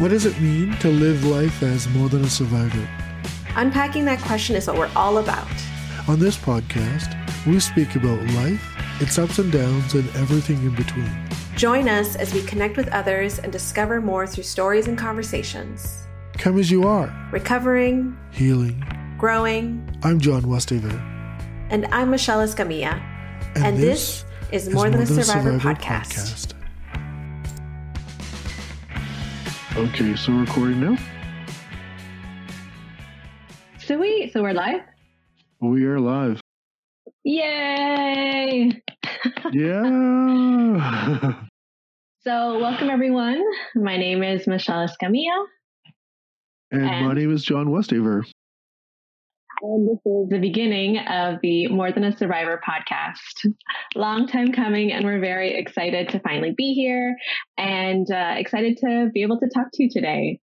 What does it mean to live life as more than a survivor? Unpacking that question is what we're all about. On this podcast, we speak about life, its ups and downs, and everything in between. Join us as we connect with others and discover more through stories and conversations. Come as you are, Recovering, healing. growing, I'm John Westhaver. and I'm Michelle Escamilla. And this is More Than a Survivor podcast. Okay, so we're recording now? So we so we're live? We are live. Yay! Yeah. So welcome everyone. My name is Michelle Escamilla, and my name is John Westhaver. And this is the beginning of the More Than a Survivor podcast. Long time coming, and we're very excited to finally be here and uh, excited to be able to talk to you today.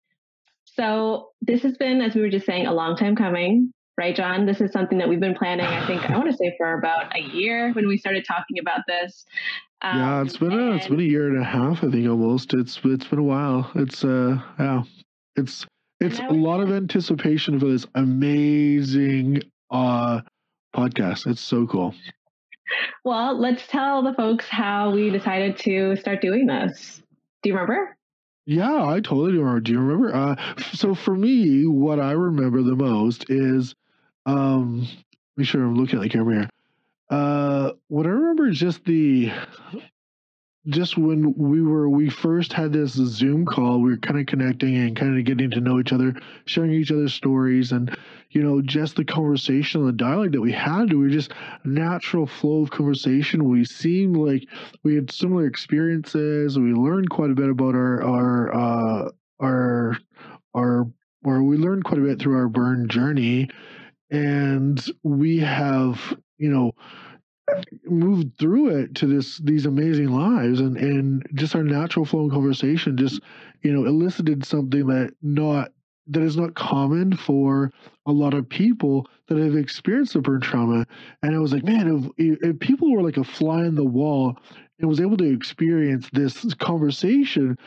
So this has been, as we were just saying, a long time coming. Right, John? This is something that we've been planning, I think, I want to say for about a year when we started talking about this. yeah, Um, it's been a, it's been a year and a half, I think almost. It's it's been a while. It's uh yeah. It's it's a lot of anticipation for this amazing uh podcast. It's so cool. Well, let's tell the folks how we decided to start doing this. Do you remember? Yeah, I totally do remember. Do you remember? Uh, so for me, what I remember the most is, um, make sure I'm looking at the camera here. Uh, what I remember is just the, just when we were we first had this Zoom call, we were kind of connecting and kind of getting to know each other, sharing each other's stories, and you know, just the conversation, the dialogue that we had. We were just natural flow of conversation. We seemed like we had similar experiences. We learned quite a bit about our our uh, our our or we learned quite a bit through our burn journey, and we have you know moved through it to this these amazing lives and and just our natural flowing conversation just you know elicited something that not that is not common for a lot of people that have experienced burn trauma. And i was like man if, if people were like a fly in the wall and was able to experience this conversation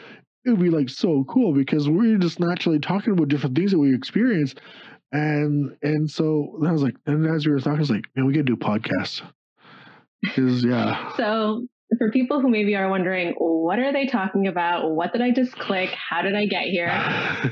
it would be like so cool because we're just naturally talking about different things that we experience. And and so i was like and as we were talking i was like man we gotta do podcasts yeah So, for people who maybe are wondering, what are they talking about? What did I just click? How did I get here?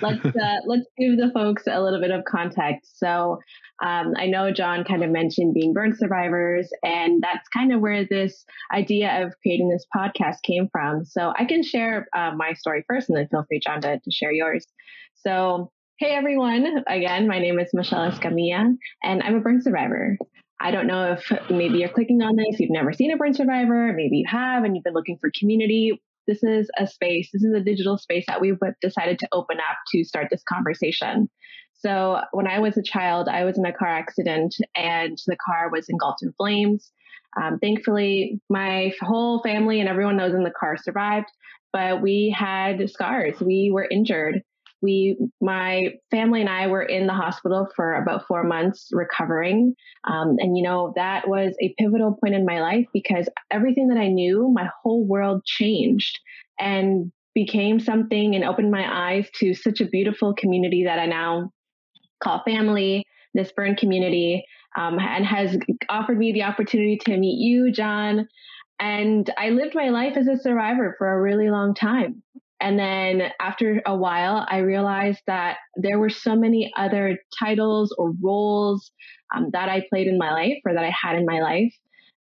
Let's uh, let's give the folks a little bit of context. So, um, I know John kind of mentioned being burn survivors, and that's kind of where this idea of creating this podcast came from. So, I can share uh, my story first, and then feel free, John, to, to share yours. So, hey everyone! Again, my name is Michelle Escamilla, and I'm a burn survivor. I don't know if maybe you're clicking on this, you've never seen a burn survivor, maybe you have, and you've been looking for community. This is a space, this is a digital space that we've decided to open up to start this conversation. So, when I was a child, I was in a car accident and the car was engulfed in flames. Um, thankfully, my whole family and everyone that was in the car survived, but we had scars. We were injured we my family and i were in the hospital for about four months recovering. Um, and you know that was a pivotal point in my life because everything that i knew my whole world changed and became something and opened my eyes to such a beautiful community that i now call family this burn community um, and has offered me the opportunity to meet you john. And i lived my life as a survivor for a really long time and then after a while, I realized that there were so many other titles or roles um, that I played in my life or that I had in my life.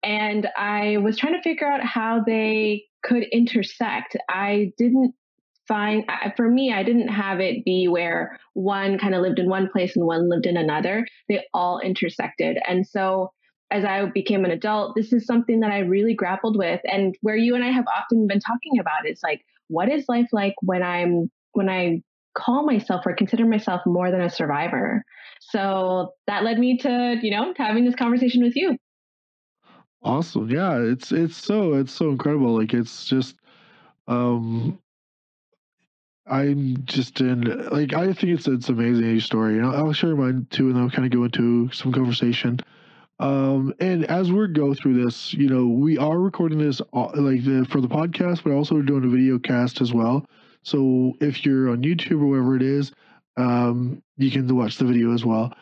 And I was trying to figure out how they could intersect. I didn't find, for me, I didn't have it be where one kind of lived in one place and one lived in another. They all intersected. And so as I became an adult, this is something that I really grappled with. And where you and I have often been talking about is like, what is life like when I'm when I call myself or consider myself more than a survivor? So that led me to, you know, having this conversation with you. awesome yeah it's it's so it's so incredible like it's just um i'm just in like i think it's it's amazing story and I'll, I'll share mine too and i'll kind of go into some conversation um and as we go through this you know we are recording this uh, like the, for the podcast but also doing a video cast as well So if you're on YouTube or wherever it is, um, you can watch the video as well.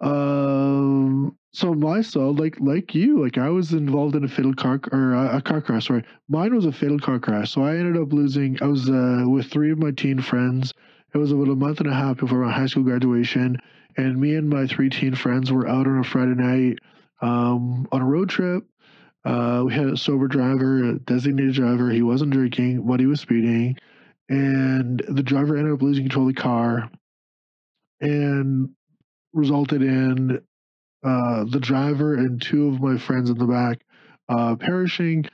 Um, so myself, like like you, like I was involved in a fatal car or a, a car crash. Sorry, mine was a fatal car crash. So I ended up losing. I was uh, with three of my teen friends. It was about a month and a half before my high school graduation, and me and my three teen friends were out on a Friday night um, on a road trip. Uh, we had a sober driver, a designated driver. He wasn't drinking, but he was speeding, and the driver ended up losing control of the car, and resulted in uh, the driver and two of my friends in the back uh, perishing,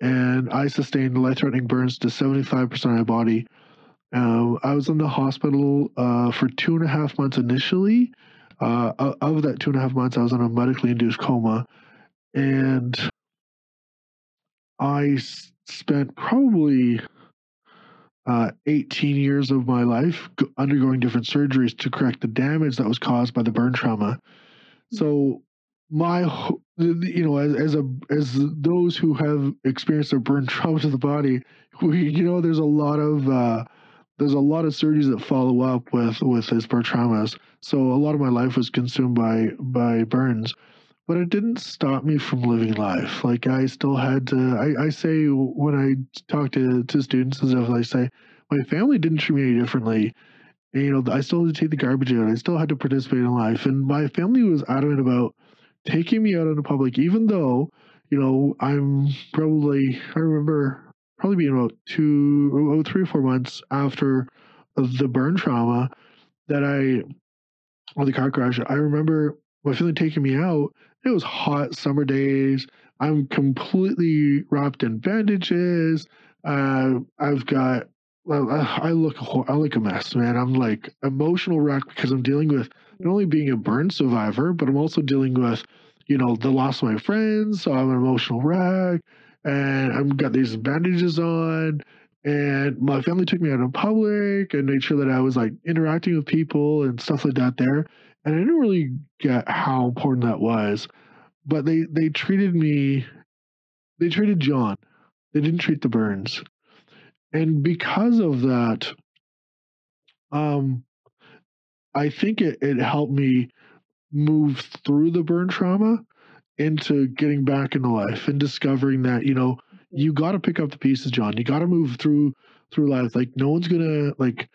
and I sustained life-threatening burns to 75% of my body. Um, I was in the hospital uh, for two and a half months initially. Uh, of that two and a half months, I was in a medically induced coma, and I spent probably uh, 18 years of my life undergoing different surgeries to correct the damage that was caused by the burn trauma. So my you know as as a as those who have experienced a burn trauma to the body we you know there's a lot of uh there's a lot of surgeries that follow up with with his burn traumas so a lot of my life was consumed by by burns but it didn't stop me from living life like i still had to i, I say when i talk to to students and stuff i say my family didn't treat me any differently and, you know, I still had to take the garbage out. I still had to participate in life. And my family was adamant about taking me out in the public, even though, you know, I'm probably, I remember probably being about two, oh, three or four months after the burn trauma that I, or the car crash, I remember my family taking me out. It was hot summer days. I'm completely wrapped in bandages. Uh, I've got I look I look a mess, man. I'm like emotional wreck because I'm dealing with not only being a burn survivor, but I'm also dealing with, you know, the loss of my friends. So I'm an emotional wreck, and I've got these bandages on, and my family took me out in public and made sure that I was like interacting with people and stuff like that there. And I didn't really get how important that was, but they they treated me, they treated John. They didn't treat the burns and because of that, um, I think it, it helped me move through the burn trauma into getting back into life and discovering that you know you got to pick up the pieces john. You got to move through through life like no one's gonna like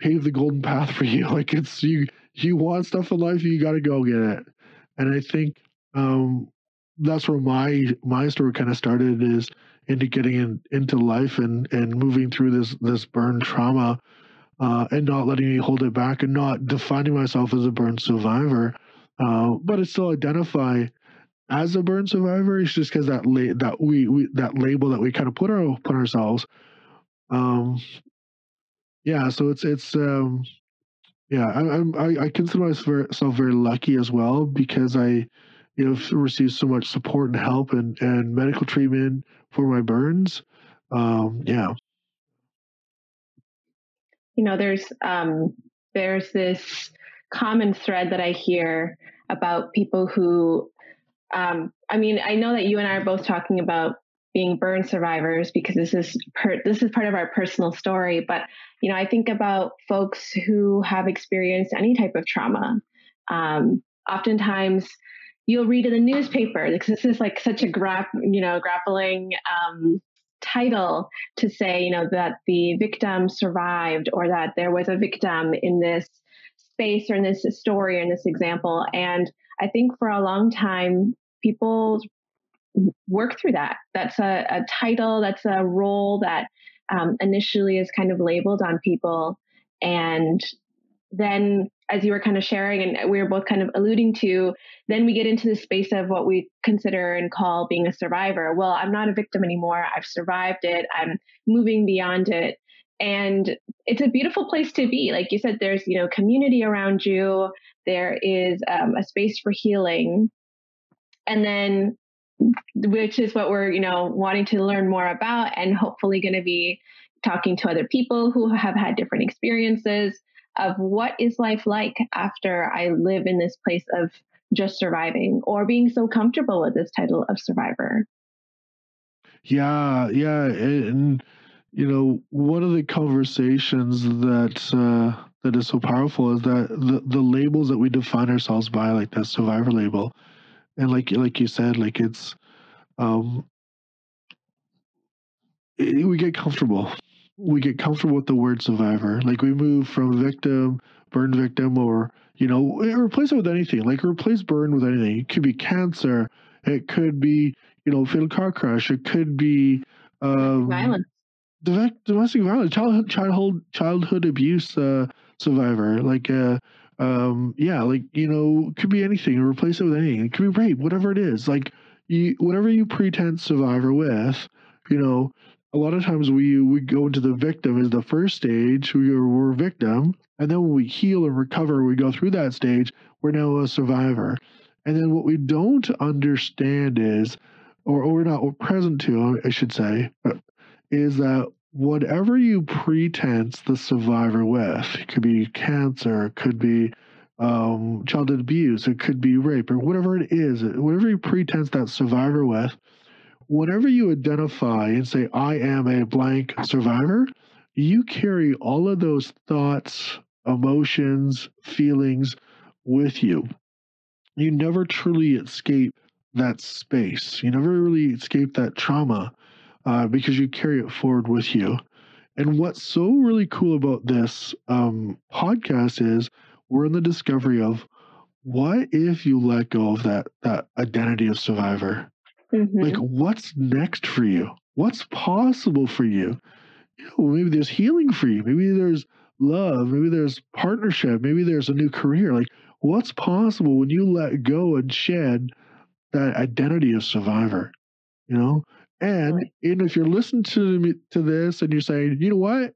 pave the golden path for you. Like it's you you want stuff in life you got to go get it. And i think um that's where my my story kind of started is into getting in, into life and and moving through this this burn trauma uh, and not letting me hold it back and not defining myself as a burn survivor. Uh, but I still identify as a burn survivor it's just because that la- that we, we that label that we kind of put our put ourselves um yeah so it's it's um yeah I, I, I consider myself very lucky as well because I you know received so much support and help and and medical treatment for my burns. Um, yeah. You know, there's um, there's this common thread that I hear about people who, um, I mean, I know that you and I are both talking about being burn survivors because this is per, this is part of our personal story. But you know, I think about folks who have experienced any type of trauma. Um, oftentimes, you'll read in the newspaper because this is like such a grap, you know, grappling um, title to say, you know, that the victim survived or that there was a victim in this space or in this story or in this example. And I think for a long time, people work through that. That's a, a title, that's a role that um, initially is kind of labeled on people. And then as you were kind of sharing and we were both kind of alluding to, then we get into the space of what we consider and call being a survivor. Well, I'm not a victim anymore. I've survived it. I'm moving beyond it. And it's a beautiful place to be. Like you said, there's, you know, community around you. There is um, a space for healing. And then, which is what we're, you know, wanting to learn more about and hopefully going to be talking to other people who have had different experiences of what is life like after I live in this place of just surviving or being so comfortable with this title of survivor. Yeah, yeah, and you know, one of the conversations that uh, that is so powerful is that the the labels that we define ourselves by, like that survivor label, and like like you said, like it's, um, it, we get comfortable. We get comfortable with the word survivor. Like we move from victim, burn victim, or you know, replace it with anything. Like replace burn with anything. It could be cancer. It could be you know, fatal car crash. It could be um, violence domestic violence, childhood childhood childhood abuse uh, survivor, like uh, um, yeah, like you know, could be anything. Replace it with anything. It could be rape, whatever it is. Like you, whatever you pretend survivor with, you know. A lot of times we we go into the victim as the first stage. We are, we're victim, and then when we heal and recover, we go through that stage. We're now a survivor. And then what we don't understand is, or, or we're not present to, I should say, is that whatever you pretense the survivor with, it could be cancer, it could be um, childhood abuse, it could be rape, or whatever it is, whatever you pretense that survivor with, whenever you identify and say, I am a blank survivor, you carry all of those thoughts, emotions, feelings with you. You never truly escape that space. You never really escape that trauma uh, because you carry it forward with you. And what's so really cool about this um, podcast is we're in the discovery of what if you let go of that that identity of survivor? Mm-hmm. Like, what's next for you? What's possible for you? You know, maybe there's healing for you. Maybe there's love. Maybe there's partnership. Maybe there's a new career. Like, what's possible when you let go and shed that identity of survivor? You know, and right. and if you're listening to me to this and you're saying, you know what,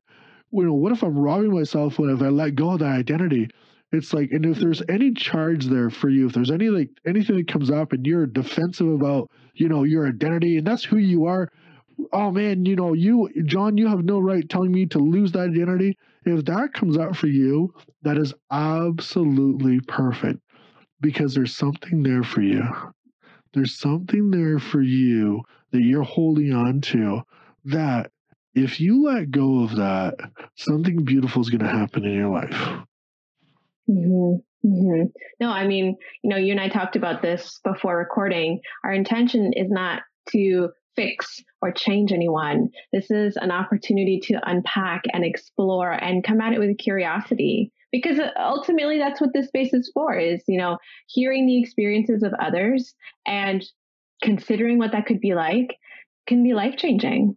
you know, what if I'm robbing myself when if I let go of that identity? It's like, and if there's mm-hmm. any charge there for you, if there's any like anything that comes up and you're defensive about, you know, your identity and that's who you are, oh man, you know, you John, you have no right telling me to lose that identity. If that comes up for you, that is absolutely perfect because there's something there for you. There's something there for you that you're holding on to that if you let go of that, something beautiful is going to happen in your life. Mm-hmm. Mm-hmm. No, I mean, you know, you and I talked about this before recording. Our intention is not to fix or change anyone. This is an opportunity to unpack and explore and come at it with curiosity because ultimately that's what this space is for is, you know, hearing the experiences of others and considering what that could be like can be life changing.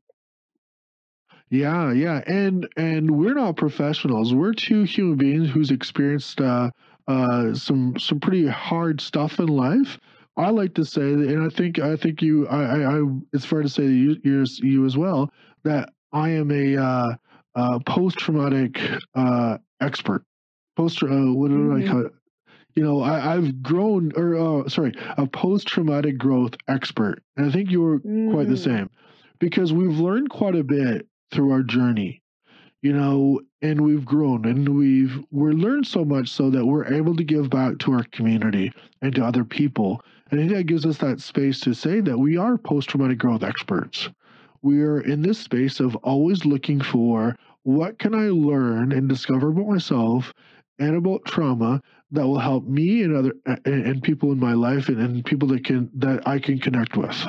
Yeah, yeah, and and we're not professionals. We're two human beings who's experienced uh, uh, some some pretty hard stuff in life. I like to say, and I think I think you, I, I, I it's fair to say that you, you're, you as well, that I am a uh, uh, post traumatic uh, expert. Post, uh, what do mm-hmm. I call it? You know, I, have grown, or uh, sorry, a post traumatic growth expert. And I think you're mm. quite the mm. same because we've learned quite a bit through our journey, you know, and we've grown and we've, we're learned so much so that we're able to give back to our community and to other people. And I think that gives us that space to say that we are post traumatic growth experts. We are in this space of always looking for what can I learn and discover about myself and about trauma that will help me and other and, people in my life and, and people that can that I can connect with.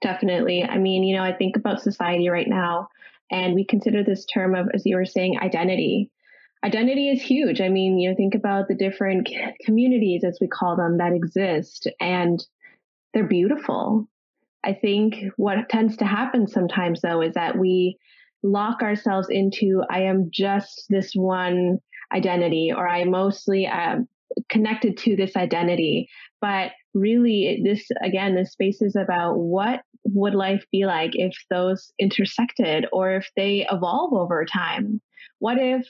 Definitely. I mean, you know, I think about society right now and we consider this term of, as you were saying, identity. Identity is huge. I mean, you know, think about the different communities, as we call them, that exist, and they're beautiful. I think what tends to happen sometimes, though, is that we lock ourselves into, I am just this one identity or I mostly um, connected to this identity. But really, this again, this space is about what would life be like if those intersected or if they evolve over time? What if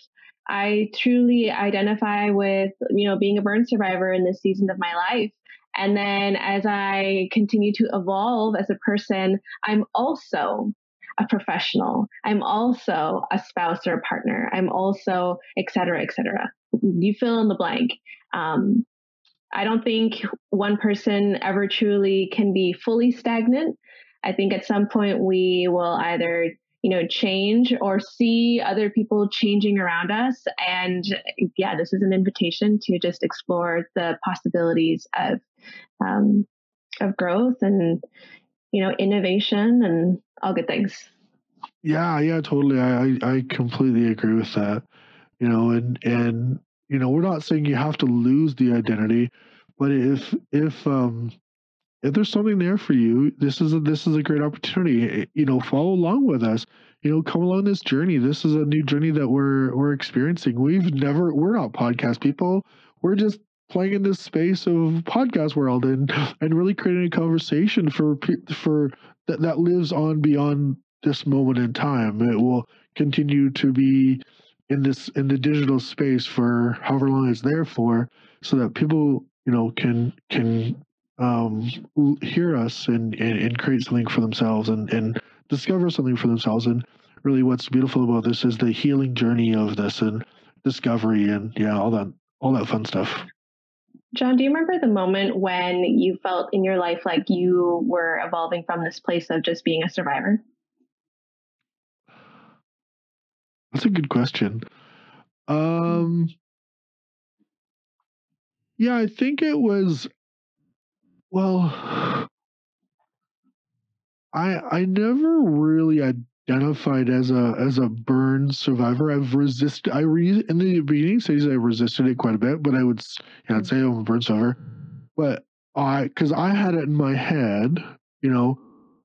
I truly identify with, you know, being a burn survivor in this season of my life? And then as I continue to evolve as a person, I'm also a professional. I'm also a spouse or a partner. I'm also et cetera, et cetera. You fill in the blank. Um, I don't think one person ever truly can be fully stagnant. I think at some point we will either you know, change or see other people changing around us. And yeah, this is an invitation to just explore the possibilities of, um, of growth and, you know, innovation and all good things. Yeah, yeah, totally. I, I completely agree with that. You know, and and you know, we're not saying you have to lose the identity, but if if um if there's something there for you, this is a this is a great opportunity. Eh, you know, follow along with us. You know, come along this journey. This is a new journey that we're we're experiencing. We've never we're not podcast people. We're just playing in this space of podcast world and and really creating a conversation for for that that lives on beyond this moment in time. It will continue to be in this in the digital space for however long it's there for, so that people you know can can um, hear us and, and, and create something for themselves and and discover something for themselves. And really, what's beautiful about this is the healing journey of this and discovery and yeah, all that all that fun stuff. John, do you remember the moment when you felt in your life like you were evolving from this place of just being a survivor? That's a good question. Um, yeah, I think it was. Well, I I never really identified as a as a burn survivor. I've resisted. I re in the beginning stages I resisted it quite a bit, but I would know, I'd say I'm a burn survivor. But I because I had it in my head, you know,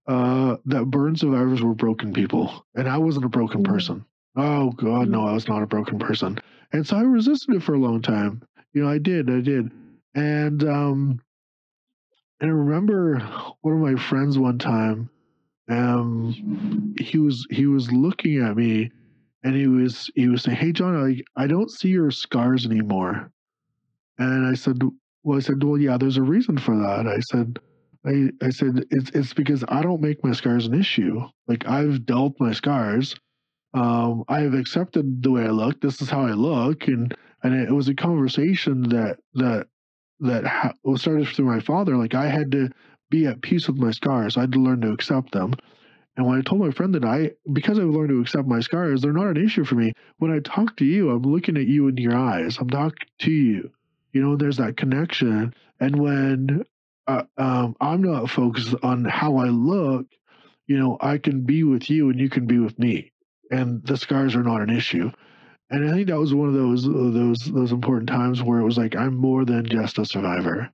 uh, that burn survivors were broken people, and I wasn't a broken mm-hmm. person. Oh God, no, I was not a broken person. And so I resisted it for a long time. You know, I did, I did. And um and I remember one of my friends one time, um he was he was looking at me and he was he was saying, Hey John, I I don't see your scars anymore. And I said, Well, I said, Well, yeah, there's a reason for that. I said, I, I said it's it's because I don't make my scars an issue. Like I've dealt my scars um, I have accepted the way I look. This is how I look, and and it was a conversation that that that started through my father. Like I had to be at peace with my scars. I had to learn to accept them. And when I told my friend that I, because I've learned to accept my scars, they're not an issue for me. When I talk to you, I'm looking at you in your eyes. I'm talking to you. You know, there's that connection. And when uh, um, I'm not focused on how I look, you know, I can be with you and you can be with me and the scars are not an issue. And I think that was one of those those those important times where it was like I'm more than just a survivor.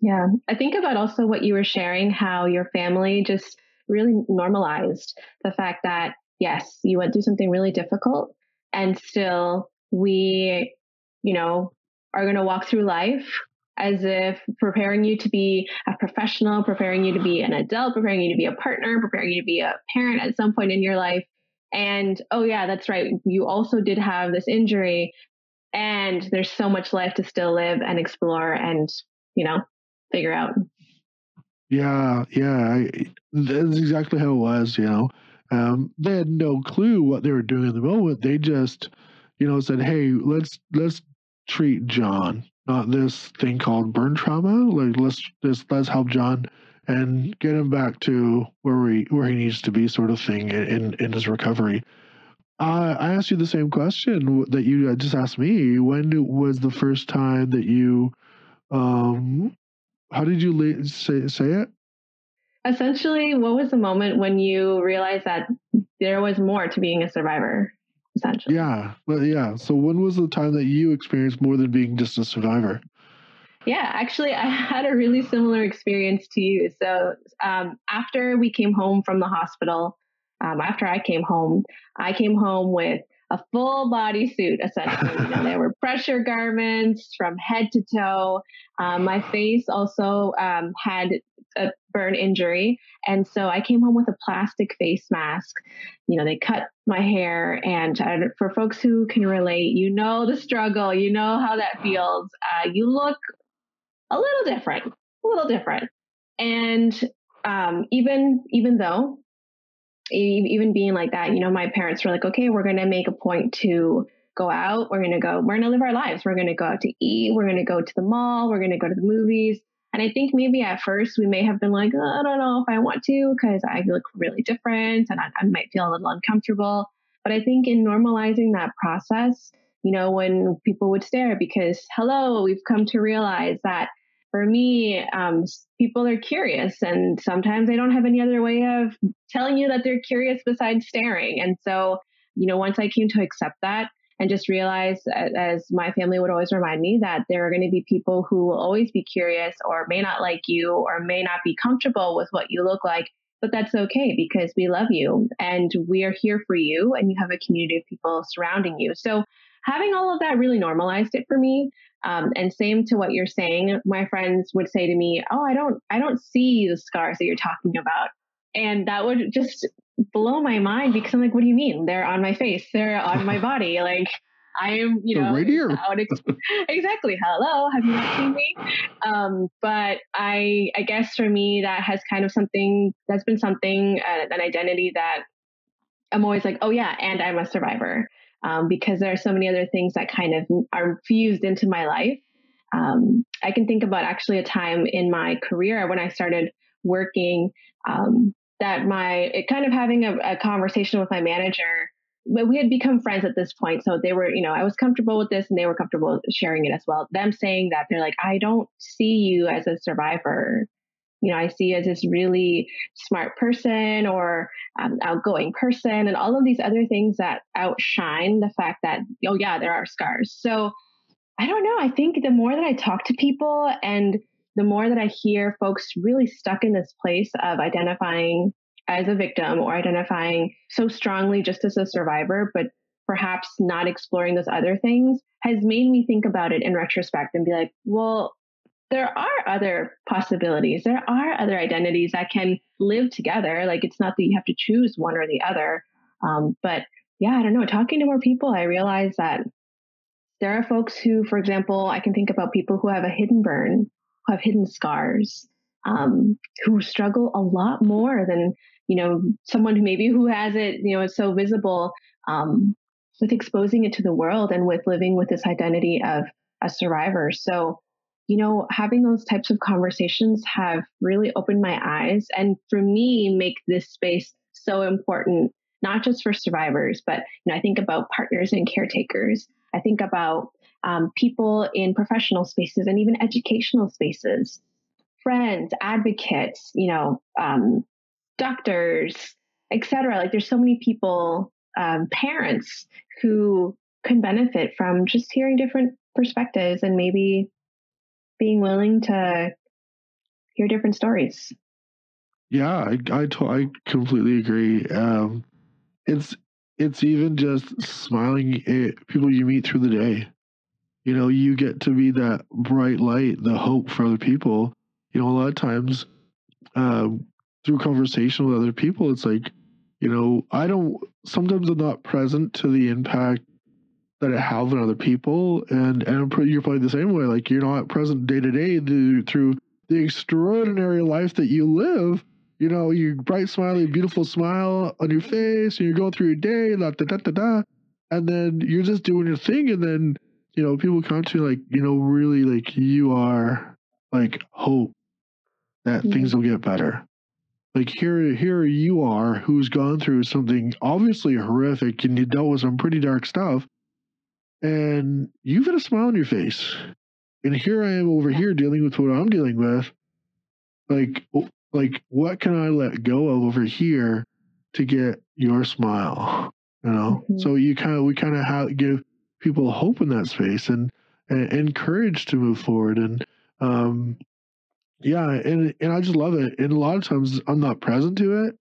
Yeah, I think about also what you were sharing, how your family just really normalized the fact that yes, you went through something really difficult, and still we, you know, are going to walk through life as if preparing you to be a professional, preparing you to be an adult, preparing you to be a partner, preparing you to be a parent at some point in your life. And oh, yeah, that's right. You also did have this injury, and there's so much life to still live and explore and, you know, figure out. Yeah, yeah. I, that's exactly how it was, you know. Um, they had no clue what they were doing in the moment. They just, you know, said, "Hey, let's let's treat John not this thing called burn trauma. Like let's just let's help John and get him back to where we where he needs to be, sort of thing in in his recovery. Uh, I asked you the same question that you just asked me. When was the first time that you, um, how did you say say it? Essentially, what was the moment when you realized that there was more to being a survivor? essentially. Yeah, well, yeah. So when was the time that you experienced more than being just a survivor? Yeah, actually, I had a really similar experience to you. So um, after we came home from the hospital, um, after I came home, I came home with a full body suit essentially. you know, there were pressure garments from head to toe. Um, my face also um, had a burn injury. And so I came home with a plastic face mask. You know, they cut my hair. And for folks who can relate, you know the struggle, you know how that feels. Uh, you look a little different, a little different. And um, even even though even being like that, you know, my parents were like, okay, we're going to make a point to go out. We're going to go, we're going to live our lives. We're going to go out to eat. We're going to go to the mall. We're going to go to the movies. And I think maybe at first we may have been like, oh, I don't know if I want to because I look really different and I, I might feel a little uncomfortable. But I think in normalizing that process, you know, when people would stare because, hello, we've come to realize that for me, um, people are curious and sometimes they don't have any other way of telling you that they're curious besides staring. And so, you know, once I came to accept that and just realize, as my family would always remind me, that there are going to be people who will always be curious or may not like you or may not be comfortable with what you look like. But that's okay because we love you and we are here for you and you have a community of people surrounding you. So having all of that really normalized it for me. Um, and same to what you're saying, my friends would say to me, "Oh, I don't, I don't see the scars that you're talking about," and that would just blow my mind because I'm like, "What do you mean? They're on my face. They're on my body. Like, I am, you know, right here. exactly. Hello, have you not seen me? Um, but I, I guess for me, that has kind of something that's been something, uh, an identity that I'm always like, oh yeah, and I'm a survivor um, because there are so many other things that kind of are fused into my life. Um, I can think about actually a time in my career when I started working um, that my kind of having a, a conversation with my manager. But we had become friends at this point, so they were, you know, I was comfortable with this, and they were comfortable sharing it as well. Them saying that they're like, I don't see you as a survivor you know, I see as this really smart person or um, outgoing person and all of these other things that outshine the fact that, oh, yeah, there are scars. So I don't know. I think the more that I talk to people and the more that I hear folks really stuck in this place of identifying as a victim or identifying so strongly just as a survivor, but perhaps not exploring those other things has made me think about it in retrospect and be like, well, there are other possibilities. There are other identities that can live together. Like it's not that you have to choose one or the other. Um, but yeah, I don't know. Talking to more people, I realize that there are folks who, for example, I can think about people who have a hidden burn, who have hidden scars, um, who struggle a lot more than you know someone who maybe who has it, you know, is so visible um, with exposing it to the world and with living with this identity of a survivor. So you know, having those types of conversations have really opened my eyes and for me make this space so important, not just for survivors, but you know, I think about partners and caretakers. I think about um, people in professional spaces and even educational spaces, friends, advocates, you know, um, doctors, etc. Like there's so many people, um, parents who can benefit from just hearing different perspectives and maybe being willing to hear different stories. Yeah, I I, to, I completely agree. Um, it's it's even just smiling at people you meet through the day. You know, you get to be that bright light, the hope for other people. You know, a lot of times um, through conversation with other people, it's like, you know, I don't. Sometimes I'm not present to the impact that it have on other people, and and you're probably the same way. Like you're not present day to day through the extraordinary life that you live. You know, you bright, smiley, beautiful smile on your face, and you're going through your day, da da da da da, and then you're just doing your thing, and then you know people come to you like you know really like you are like hope that mm-hmm. things will get better like here here you are who's gone through something obviously horrific and you dealt with some pretty dark stuff and you've got a smile on your face. And here I am over here dealing with what I'm dealing with. Like, like what can I let go of over here to get your smile? You know, mm-hmm. so you kind of we kind of have give people hope in that space and, and encourage to move forward and um yeah and and I just love it and a lot of times I'm not present to it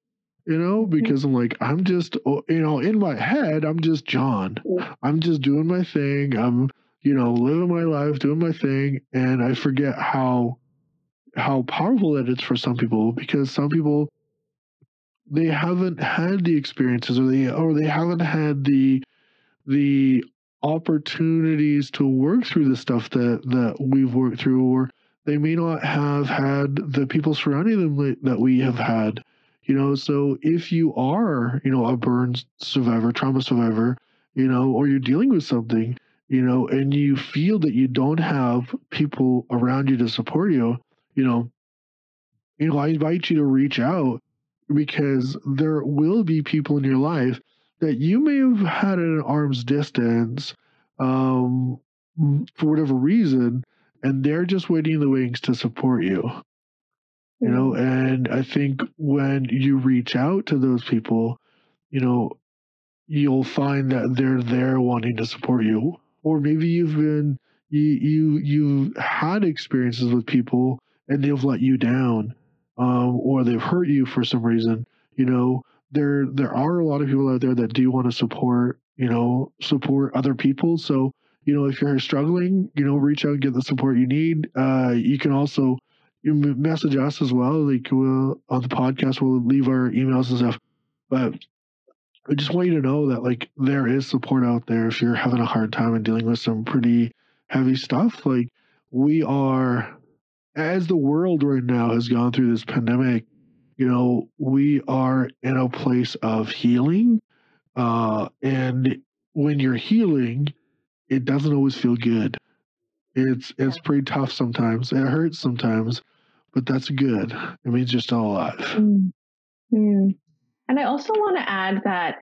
you know, mm-hmm. because I'm like, I'm just, you know, in my head, I'm just John. I'm just doing my thing. I'm, you know, living my life, doing my thing. And I forget how, how powerful that is for some people because some people, they haven't had the experiences or they, or they haven't had the, the opportunities to work through the stuff that, that we've worked through, or they may not have had the people surrounding them that we have had you know so if you are you know a burn survivor trauma survivor you know or you're dealing with something you know and you feel that you don't have people around you to support you you know, you know, I invite you to reach out because there will be people in your life that you may have had at an arm's distance um, for whatever reason, and they're just waiting in the wings to support you. You know, mm. and I think when you reach out to those people, you know, you'll find that they're there wanting to support you. Or maybe you've been you you you've had experiences with people and they've let you down, um, or they've hurt you for some reason. You know, there there are a lot of people out there that do want to support, you know, support other people. So, you know, if you're struggling, you know, reach out and get the support you need. Uh, you can also you message us as well. Like we'll, on the podcast, we'll leave our emails and stuff. But I just want you to know that like there is support out there if you're having a hard time and dealing with some pretty heavy stuff. Like we are, as the world right now has gone through this pandemic, you know, we are in a place of healing. Uh, and when you're healing, it doesn't always feel good. It's it's pretty tough sometimes. It hurts sometimes, but that's good. It means you're still alive. Mm. Mm. And I also want to add that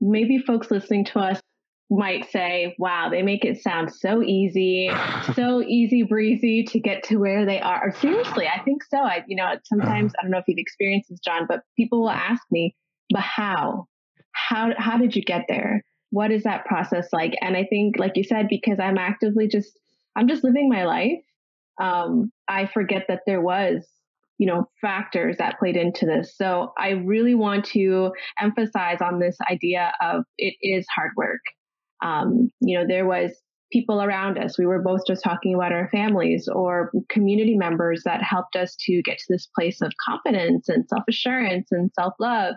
maybe folks listening to us might say, wow, they make it sound so easy, so easy breezy to get to where they are. Or seriously, I think so. I, you know, sometimes I don't know if you've experienced this, John, but people will ask me, but how? How how did you get there? What is that process like? And I think, like you said, because I'm actively just I'm just living my life. Um, I forget that there was you know, factors that played into this. So I really want to emphasize on this idea of it is hard work. Um, you know, there was people around us. We were both just talking about our families or community members that helped us to get to this place of confidence and self assurance and self love.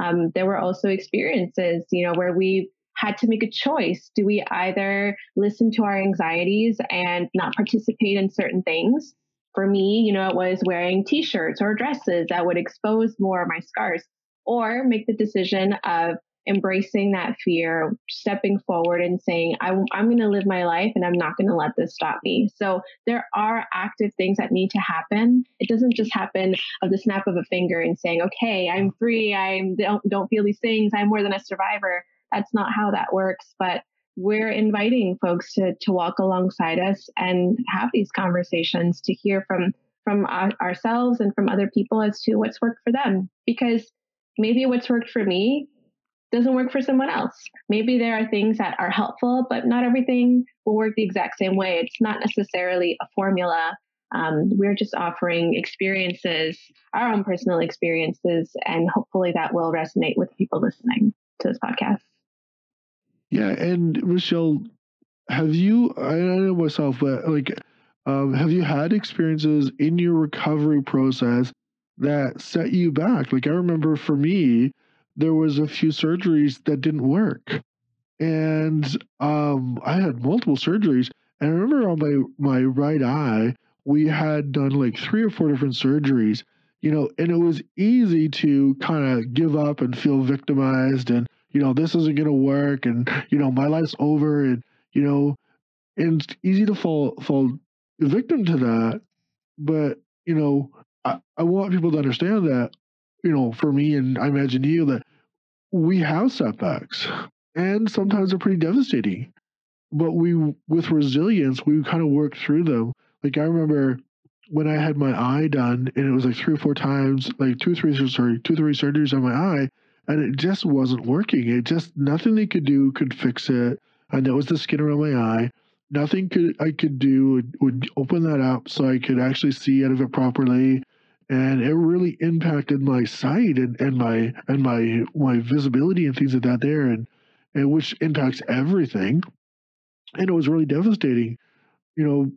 Um, there were also experiences, you know, where we had to make a choice. Do we either listen to our anxieties and not participate in certain things? For me, you know, it was wearing t shirts or dresses that would expose more of my scars, or make the decision of embracing that fear, stepping forward and saying, I, am going to live my life and I'm not going to let this stop me. So there are active things that need to happen. It doesn't just happen of the snap of a finger and saying, okay, I'm free. I don't, don't feel these things. I'm more than a survivor. That's not how that works. But we're inviting folks to, to walk alongside us and have these conversations to hear from from ourselves and from other people as to what's worked for them because maybe what's worked for me doesn't work for someone else. Maybe there are things that are helpful, but not everything will work the exact same way. It's not necessarily a formula. Um, we're just offering experiences, our own personal experiences, and hopefully that will resonate with people listening to this podcast. Yeah, and Michelle, have you? I don't know myself, but like, um, have you had experiences in your recovery process that set you back? Like, I remember for me, there was a few surgeries that didn't work, and um, I had multiple surgeries. And I remember on my my right eye, we had done like three or four different surgeries, you know, and it was easy to kind of give up and feel victimized and you know, this isn't gonna work, and you know, my life's over, and you know, and it's easy to fall fall victim to that. But you know, I, I want people to understand that, you know, for me and I imagine you that we have setbacks, and sometimes they're pretty devastating. But we, with resilience, we kind of work through them. Like I remember when I had my eye done, and it was like three or four times, like two, three, sorry, two, three surgeries on my eye and it just wasn't working. It just nothing they could do could fix it. And that was the skin around my eye. Nothing could I could do would, would open that up so I could actually see out of it properly. And it really impacted my sight and, and my and my my visibility and things like that there and, and which impacts everything. And it was really devastating, you know.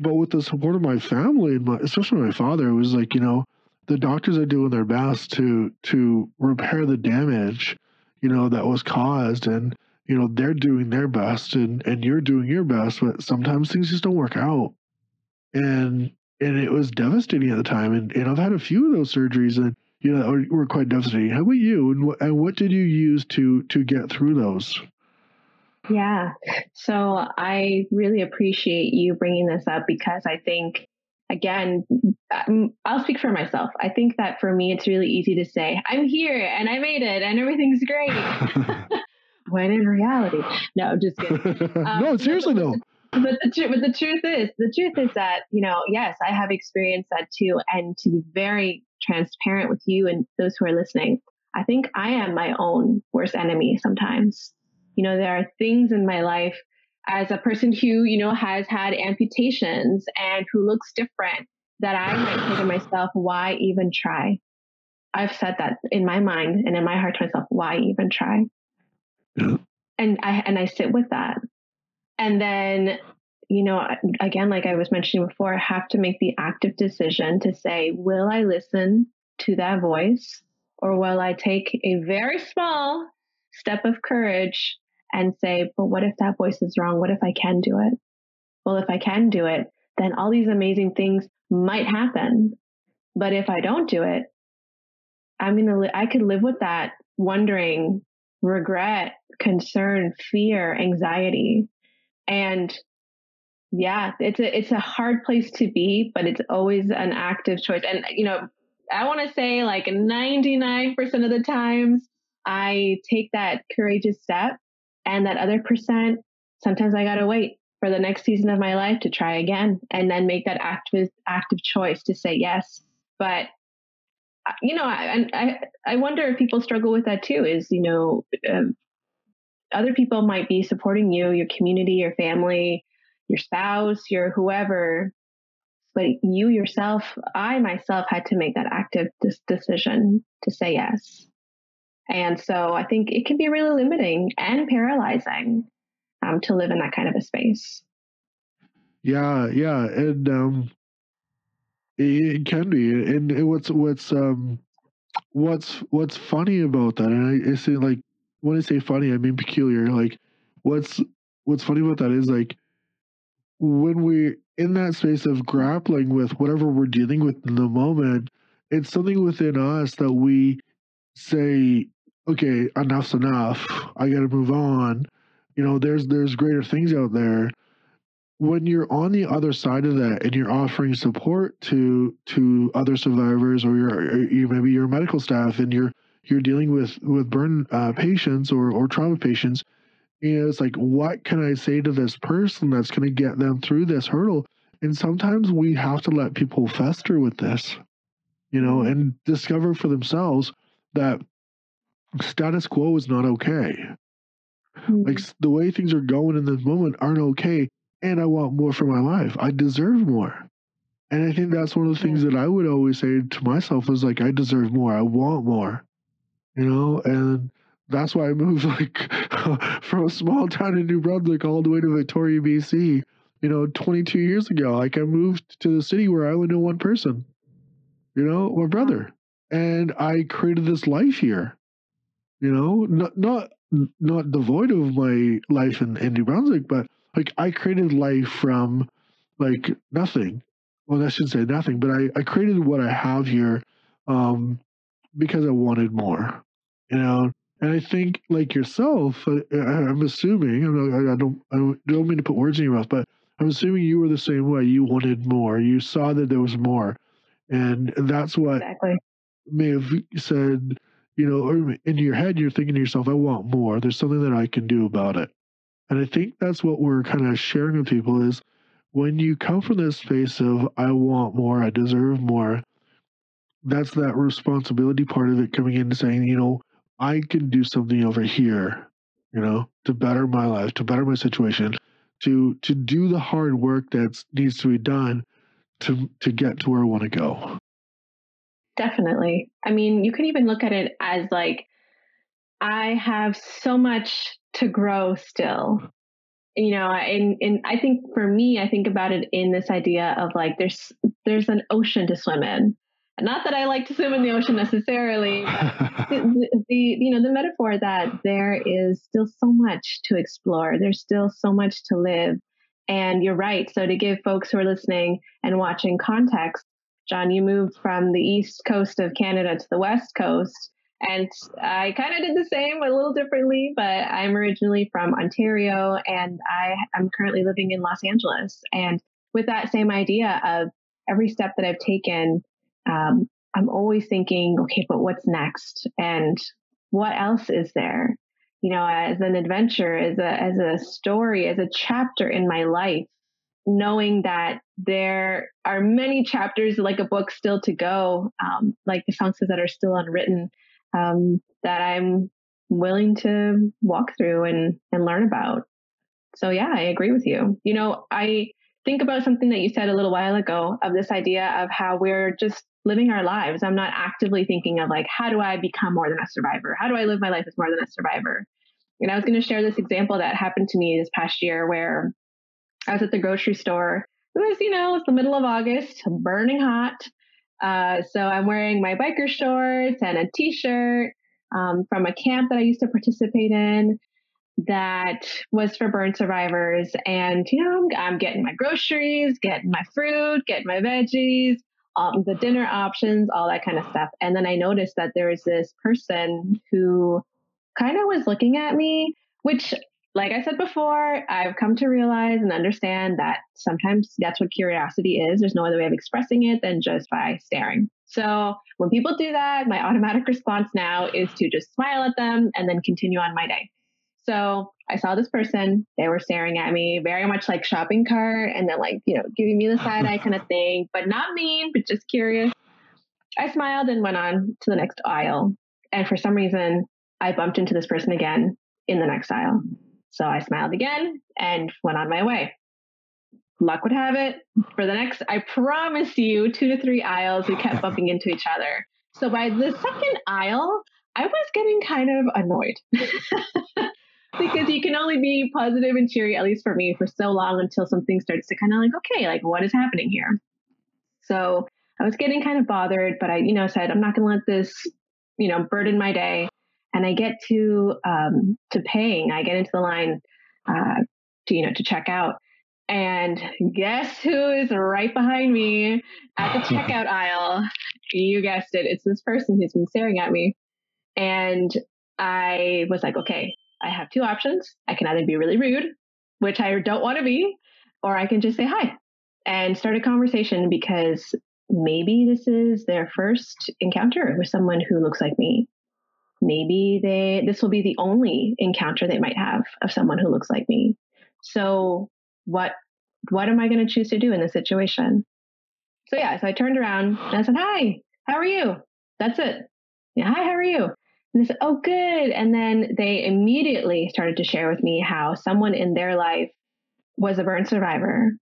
But with the support of my family and my especially my father, it was like, you know, the doctors are doing their best to to repair the damage, you know, that was caused, and you know they're doing their best, and and you're doing your best, but sometimes things just don't work out, and and it was devastating at the time, and and I've had a few of those surgeries, and you know were quite devastating. How about you, and what and what did you use to to get through those? Yeah. So I really appreciate you bringing this up because I think again, um, I'll speak for myself. I think that for me, it's really easy to say, I'm here and I made it and everything's great. when in reality, no, just kidding. Um, no, seriously, no. But the, tr- but the truth is, the truth is that, you know, yes, I have experienced that too. And to be very transparent with you and those who are listening, I think I am my own worst enemy sometimes. You know, there are things in my life as a person who, you know, has had amputations and who looks different that I might say to myself, why even try? I've said that in my mind and in my heart to myself, why even try? Yeah. And I and I sit with that. And then, you know, again, like I was mentioning before, I have to make the active decision to say, will I listen to that voice or will I take a very small step of courage and say, but what if that voice is wrong? What if I can do it? Well, if I can do it, then all these amazing things might happen. But if I don't do it, I'm going to, li- I could live with that wondering, regret, concern, fear, anxiety. And yeah, it's a, it's a hard place to be, but it's always an active choice. And, you know, I want to say like 99% of the times I take that courageous step and that other percent, sometimes I got to wait for the next season of my life to try again and then make that active, active choice to say yes. But, uh, you know, I, I, I wonder if people struggle with that too is, you know, uh, other people might be supporting you, your community, your family, your spouse, your whoever, but you yourself, I myself had to make that active decision to say yes. And so I think it can be really limiting and paralyzing um, to live in that kind of a space. Yeah, yeah, and um, it, it can be. And, and what's what's um, what's what's funny about that, and I, I say like when I say funny, I mean peculiar. Like, what's what's funny about that is like when we're in that space of grappling with whatever we're dealing with in the moment, it's something within us that we say okay, enough's enough. I got to move on. You know, there's there's greater things out there. When you're on the other side of that and you're offering support to to other survivors or your you maybe your medical staff and you're you're dealing with with burn uh, patients or or trauma patients, you know, it's like what can I say to this person that's going to get them through this hurdle? And sometimes we have to let people fester with this, you know, and discover for themselves that status quo is not okay. Mm-hmm. Like the way things are going in this moment aren't okay. And I want more for my life. I deserve more. And I think that's one of the things that I would always say to myself is like, I deserve more. I want more. You know, and that's why I moved like from a small town in New Brunswick all the way to Victoria, BC, you know, 22 years ago. Like I moved to the city where I only know one person, you know, my brother. And I created this life here you know, not not not devoid of my life in, in New Brunswick, but like I created life from like nothing. Well, I shouldn't say nothing, but I, I created what I have here um, because I wanted more, you know. And I think, like yourself, I, am assuming I don't I don't mean to put words in your mouth, but I'm assuming you were the same way. You wanted more. You saw that there was more, and that's what exactly. may have said you know, in your head, you're thinking to yourself, I want more. There's something that I can do about it. And I think that's what we're kind of sharing with people is when you come from this space of, I want more, I deserve more, that's that responsibility part of it coming in saying, you know, I can do something over here, you know, to better my life, to better my situation, to to do the hard work that needs to be done to to get to where I want to go. Definitely. I mean, you can even look at it as like, I have so much to grow still. You know, and, and I think for me, I think about it in this idea of like there's there's an ocean to swim in. Not that I like to swim in the ocean necessarily, the, the, you know the metaphor that there is still so much to explore. There's still so much to live, and you're right. So to give folks who are listening and watching context, John, you moved from the east coast of Canada to the west coast. And I kind of did the same, a little differently, but I'm originally from Ontario and I am currently living in Los Angeles. And with that same idea of every step that I've taken, um, I'm always thinking, okay, but what's next? And what else is there? You know, as an adventure, as a as a story, as a chapter in my life, knowing that there are many chapters like a book still to go, um, like the songs that are still unwritten, um, that I'm willing to walk through and and learn about. So yeah, I agree with you. You know, I think about something that you said a little while ago of this idea of how we're just living our lives. I'm not actively thinking of like, how do I become more than a survivor? How do I live my life as more than a survivor? And I was going to share this example that happened to me this past year where I was at the grocery store. It was, you know, it's the middle of August, burning hot. Uh, so I'm wearing my biker shorts and a t-shirt um, from a camp that I used to participate in that was for burn survivors. And, you know, I'm, I'm getting my groceries, getting my fruit, getting my veggies, the dinner options, all that kind of stuff. And then I noticed that there was this person who kind of was looking at me, which, like I said before, I've come to realize and understand that sometimes that's what curiosity is. There's no other way of expressing it than just by staring. So when people do that, my automatic response now is to just smile at them and then continue on my day. So I saw this person, they were staring at me very much like shopping cart and then like, you know, giving me the side eye kind of thing, but not mean, but just curious. I smiled and went on to the next aisle. And for some reason, I bumped into this person again in the next aisle. So I smiled again and went on my way. Luck would have it. For the next, I promise you, two to three aisles, we kept bumping into each other. So by the second aisle, I was getting kind of annoyed. because you can only be positive and cheery, at least for me, for so long until something starts to kind of like, okay, like what is happening here? So I was getting kind of bothered, but I, you know, said, I'm not going to let this, you know, burden my day. And I get to, um, to paying. I get into the line, uh, to, you know, to check out. And guess who is right behind me at the checkout aisle? You guessed it. It's this person who's been staring at me. And I was like, okay, I have two options. I can either be really rude, which I don't want to be, or I can just say hi and start a conversation because maybe this is their first encounter with someone who looks like me. Maybe they this will be the only encounter they might have of someone who looks like me. So what what am I going to choose to do in this situation? So yeah, so I turned around and I said, "Hi, how are you?" That's it. Yeah, hi, how are you? And they said, Oh, good. And then they immediately started to share with me how someone in their life was a burn survivor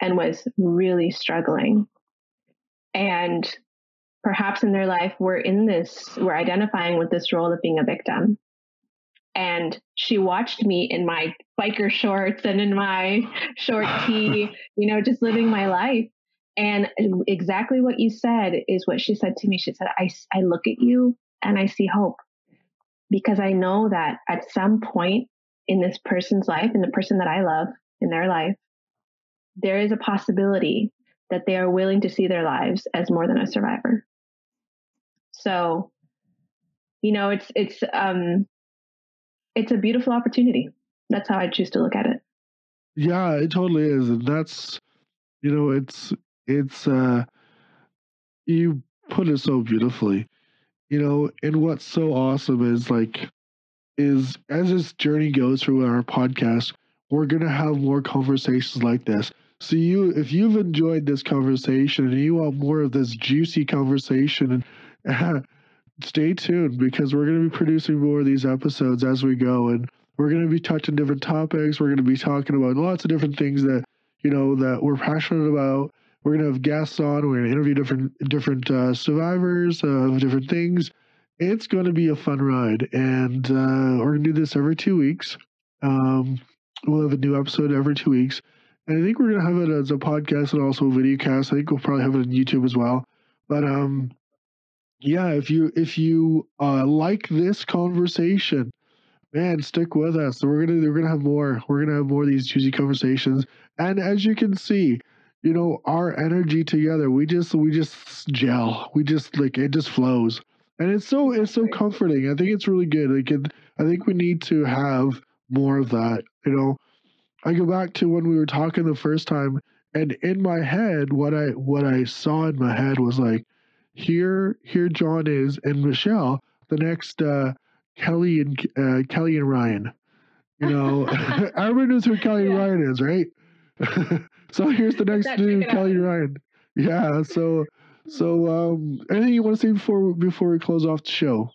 and was really struggling. And perhaps in their life, we're in this, we're identifying with this role of being a victim. And she watched me in my biker shorts and in my short tee, you know, just living my life. And exactly what you said is what she said to me. She said, I, I look at you and I see hope because I know that at some point in this person's life, in the person that I love in their life, there is a possibility that they are willing to see their lives as more than a survivor. So, you know, it's it's um it's a beautiful opportunity. That's how I choose to look at it. Yeah, it totally is. And that's you know, it's it's uh you put it so beautifully you know, and what's so awesome is like, is as this journey goes through our podcast, we're gonna have more conversations like this. So you, if you've enjoyed this conversation and you want more of this juicy conversation, and stay tuned because we're gonna be producing more of these episodes as we go, and we're gonna be touching different topics. We're gonna be talking about lots of different things that you know that we're passionate about we're gonna have guests on. We're gonna interview different different uh, survivors of different things. It's going to be a fun ride, and uh, we're gonna do this every two weeks. Um, we'll have a new episode every two weeks, and I think we're gonna have it as a podcast and also a video cast. I think we'll probably have it on YouTube as well. But um, yeah, if you if you uh, like this conversation, man, stick with us. We're gonna we're gonna have more. We're gonna have more of these juicy conversations, and as you can see you know our energy together we just we just gel. We just like it just flows. And it's so it's so comforting. I think it's really good. Like it, i think we need to have more of that you know? I go back to when we were talking the first time and in my head, what I what I saw in my head was like, here here John is and Michelle, the next uh, Kelly and uh, Kelly and Ryan. You know, everyone knows who Kelly yeah. and Ryan is, right? so here's the next new Kelly and Ryan. Yeah. So so um, anything you want to say before before we close off the show?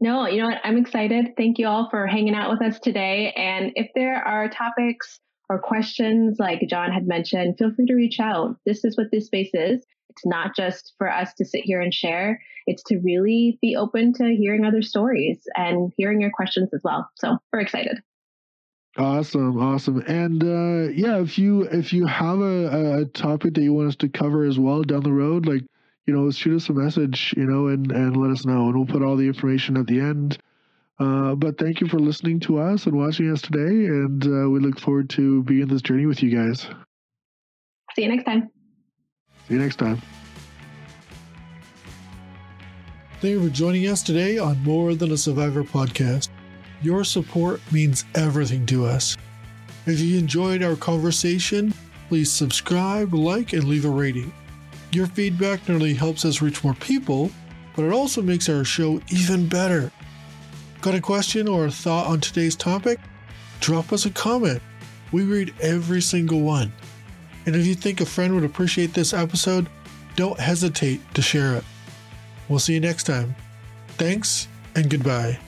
No, you know what? I'm excited. Thank you all for hanging out with us today. And if there are topics or questions like John had mentioned, feel free to reach out. This is what this space is. It's not just for us to sit here and share. It's to really be open to hearing other stories and hearing your questions as well. So we're excited. Awesome, awesome, and uh, yeah, if you if you have a, a topic that you want us to cover as well down the road, like you know, shoot us a message, you know, and and let us know, and we'll put all the information at the end. Uh, but thank you for listening to us and watching us today, and uh, we look forward to being this journey with you guys. See you next time. See you next time. Thank you for joining us today on More Than a Survivor podcast. Your support means everything to us. If you enjoyed our conversation, please subscribe, like, and leave a rating. Your feedback not only helps us reach more people, but it also makes our show even better. Got a question or a thought on today's topic? Drop us a comment. We read every single one. And if you think a friend would appreciate this episode, don't hesitate to share it. We'll see you next time. Thanks and goodbye.